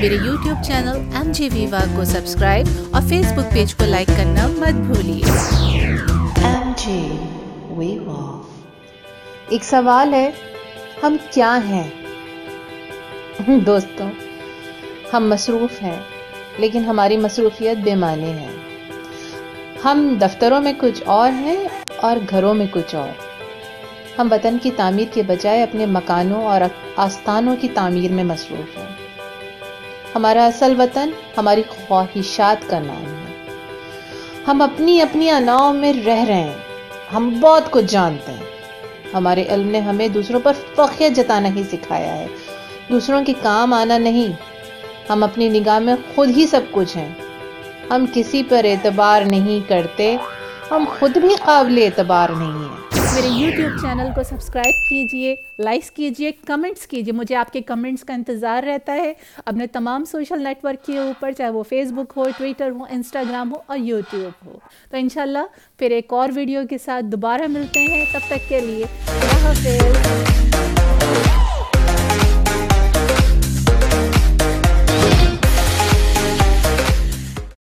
میرے YouTube channel M G Viva کو subscribe اور فیس بک پیج کو لائک کرنا مت بھولیے۔ ایک سوال ہے، ہم کیا ہیں؟ دوستوں، ہم مصروف ہیں، لیکن ہماری مصروفیت بے معنی ہے ہم دفتروں میں کچھ اور ہیں اور گھروں میں کچھ اور۔ ہم وطن کی تعمیر کے بجائے اپنے مکانوں اور آستانوں کی تعمیر میں مصروف ہیں۔ ہمارا اصل وطن، ہماری خواہشات کا نام ہے۔ ہم اپنی اپنی اناؤں میں رہ رہے ہیں، ہم بہت کچھ جانتے ہیں۔ ہمارے علم نے ہمیں دوسروں پر فخر جتانا ہی سکھایا ہے۔ دوسروں کے کام آنا نہیں، ہم اپنی نگاہ میں خود ہی سب کچھ ہیں۔ ہم کسی پر اعتبار نہیں کرتے، ہم خود بھی قابل اعتبار نہیں ہیں۔ میرے یوٹیوب چینل کو سبسکرائب کیجیے، لائکس کیجیے، کمنٹس کیجیے، مجھے آپ کے کمنٹس کا انتظار رہتا ہے۔ اپنے تمام سوشل نیٹ ورک کے اوپر، چاہے وہ فیس بک ہو ٹویٹر ہو انسٹاگرام ہو اور یوٹیوب ہو۔ تو انشاءاللہ پھر ایک اور ویڈیو کے ساتھ دوبارہ ملتے ہیں۔ تب تک کے لیے اللہ حافظ۔